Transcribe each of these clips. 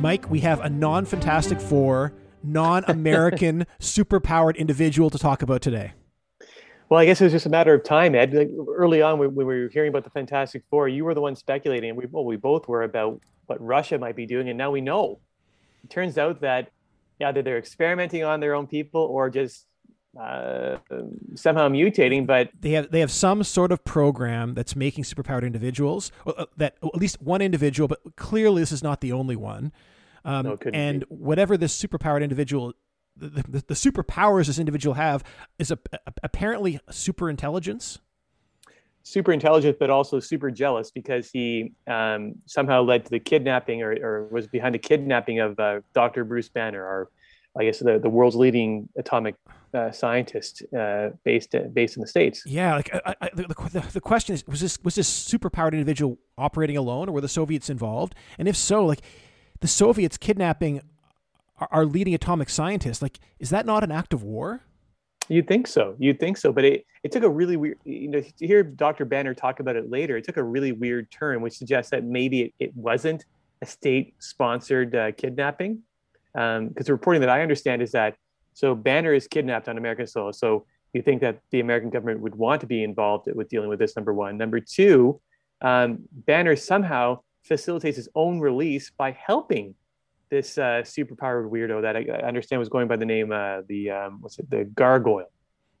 Mike, we have a non Fantastic Four, non American, superpowered individual to talk about today. Well, I guess it was just a matter of time, Ed. Like early on, when we were hearing about the Fantastic Four, you were the one speculating, and we well, we both were about what Russia might be doing, and now we know. It turns out that either they're experimenting on their own people or just uh, somehow mutating. But they have they have some sort of program that's making superpowered individuals. Uh, that at least one individual, but clearly this is not the only one. Um, no, and be. whatever this superpowered individual the, the, the superpowers this individual have is a, a, apparently super intelligence super intelligent but also super jealous because he um, somehow led to the kidnapping or, or, was behind the kidnapping of uh, dr bruce banner or i guess the, the world's leading atomic uh, scientist uh, based based in the states yeah like I, I, the, the, the question is was this was this superpowered individual operating alone or were the soviets involved and if so like the soviets kidnapping our leading atomic scientist. Like, is that not an act of war? You'd think so. You'd think so. But it, it took a really weird, you know, to hear Dr. Banner talk about it later, it took a really weird turn, which suggests that maybe it, it wasn't a state sponsored uh, kidnapping. Because um, the reporting that I understand is that so Banner is kidnapped on American soil. So you think that the American government would want to be involved with dealing with this, number one. Number two, um, Banner somehow facilitates his own release by helping this uh, superpowered weirdo that I, I, understand was going by the name uh, the um, what's it the gargoyle.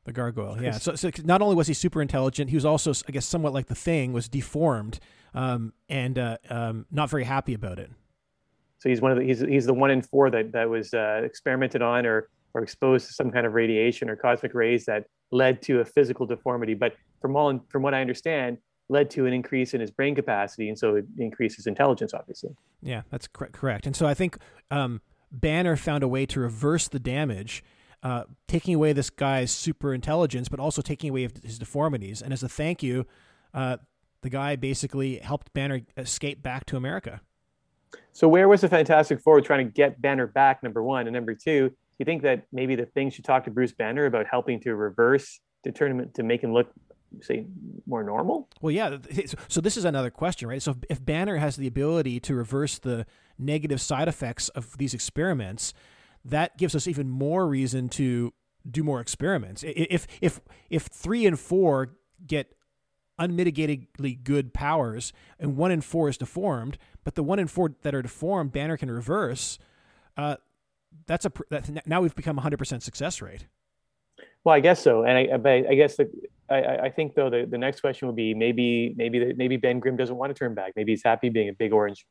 The gargoyle, yeah. So, so not only was he super intelligent, he was also, I guess, somewhat like the thing, was deformed um, and uh, um, not very happy about it. So he's one of the he's he's the one in four that that was uh, experimented on or or exposed to some kind of radiation or cosmic rays that led to a physical deformity. But from all from what I understand, led to an increase in his brain capacity, and so it increases intelligence, obviously. Yeah, that's cor- correct. And so I think um, Banner found a way to reverse the damage, uh, taking away this guy's super intelligence, but also taking away his deformities. And as a thank you, uh, the guy basically helped Banner escape back to America. So where was the Fantastic Four trying to get Banner back? Number one, and number two, you think that maybe the thing should talk to Bruce Banner about helping to reverse the tournament to make him look say more normal? Well, yeah. So this is another question, right? So if Banner has the ability to reverse the negative side effects of these experiments, that gives us even more reason to do more experiments. If if if three and four get unmitigatedly good powers and one in four is deformed, but the one in four that are deformed, Banner can reverse. Uh, that's a that, now we've become a hundred percent success rate. Well, I guess so, and I, but I guess the I, I think though the, the next question would be maybe maybe maybe Ben Grimm doesn't want to turn back. Maybe he's happy being a big orange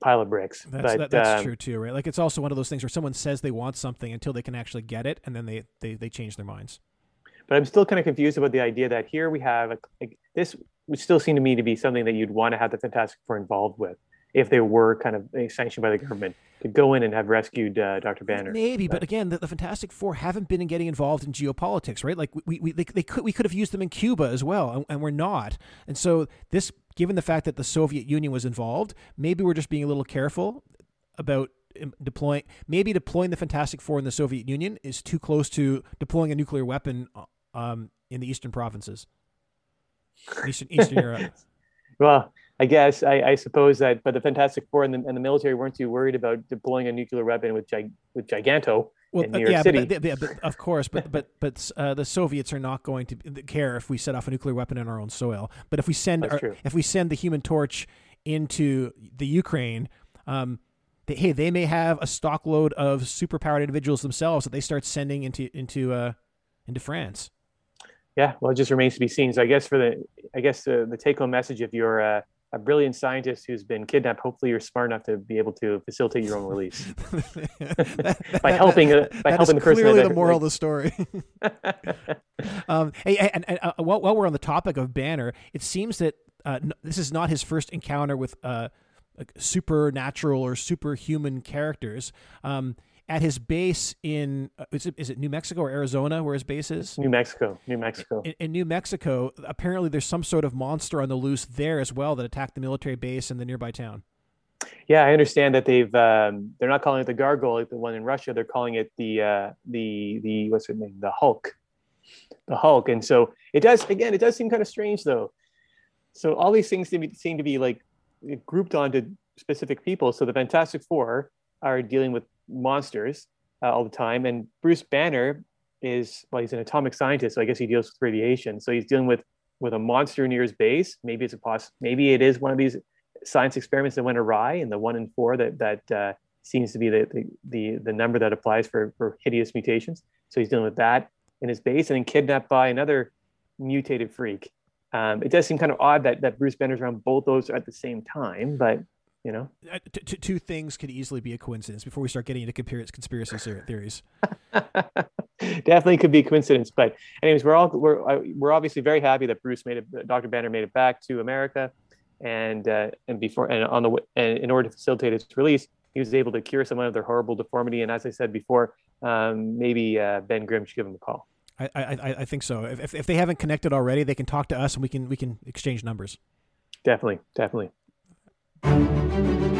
pile of bricks. That's, but, that, that's um, true too, right? Like it's also one of those things where someone says they want something until they can actually get it, and then they they, they change their minds. But I'm still kind of confused about the idea that here we have a, like, this would still seem to me to be something that you'd want to have the Fantastic Four involved with if they were kind of eh, sanctioned by the government to go in and have rescued uh, Dr. Banner. Maybe, but again, the, the, Fantastic Four haven't been getting involved in geopolitics, right? Like we, we they, they could we could have used them in Cuba as well, and, and, we're not. And so this, given the fact that the Soviet Union was involved, maybe we're just being a little careful about um, deploying. Maybe deploying the Fantastic Four in the Soviet Union is too close to deploying a nuclear weapon uh, um, in the eastern provinces, Eastern Eastern Europe. Well, I guess I, I, suppose that, but the Fantastic Four and the, and the, military weren't too worried about deploying a nuclear weapon with Gig, with Giganto well, in New York yeah, City. But, yeah, but of course, but but but uh, the Soviets are not going to care if we set off a nuclear weapon in our own soil. But if we send our, if we send the Human Torch into the Ukraine, um, they, hey, they may have a stockload of superpowered individuals themselves that they start sending into into uh, into France. Yeah, well, it just remains to be seen. So I guess for the I guess the, the take home message if you're uh, a brilliant scientist who's been kidnapped. Hopefully, you're smart enough to be able to facilitate your own release that, by helping uh, by helping the person. Clearly, the moral of the story. um, hey, and, and uh, while, while, we're on the topic of Banner, it seems that uh, this is not his first encounter with uh, supernatural or superhuman characters. Um, at his base in uh, is it is it New Mexico or Arizona where his base is? New Mexico, New Mexico. In, in, New Mexico, apparently there's some sort of monster on the loose there as well that attacked the military base in the nearby town. Yeah, I understand that they've um, they're not calling it the gargoyle like the one in Russia. They're calling it the uh, the the what's it name? The Hulk, the Hulk. And so it does again. It does seem kind of strange though so all these things seem to, be, seem to be like grouped onto specific people. So the Fantastic Four are dealing with monsters uh, all the time, and Bruce Banner is well, he's an atomic scientist, so I guess he deals with radiation. So he's dealing with with a monster near his base. Maybe it's a poss- maybe it is one of these science experiments that went awry, and the one in four that that uh, seems to be the, the, the the number that applies for for hideous mutations. So he's dealing with that in his base, and then kidnapped by another mutated freak. Um, it does seem kind of odd that that Bruce Banner's around both those at the same time, but you know, uh, t- t- two things could easily be a coincidence before we start getting into conspiracy theories. Definitely could be a coincidence, but anyways, we're all we're we're obviously very happy that Bruce made it. Dr. Banner made it back to America, and uh, and before and on the and in order to facilitate its release, he was able to cure someone of their horrible deformity. And as I said before, um, maybe uh, Ben Grimm should give him a call. I, I, I think so. If, if they haven't connected already, they can talk to us and we can we can exchange numbers. Definitely, definitely. Thank you.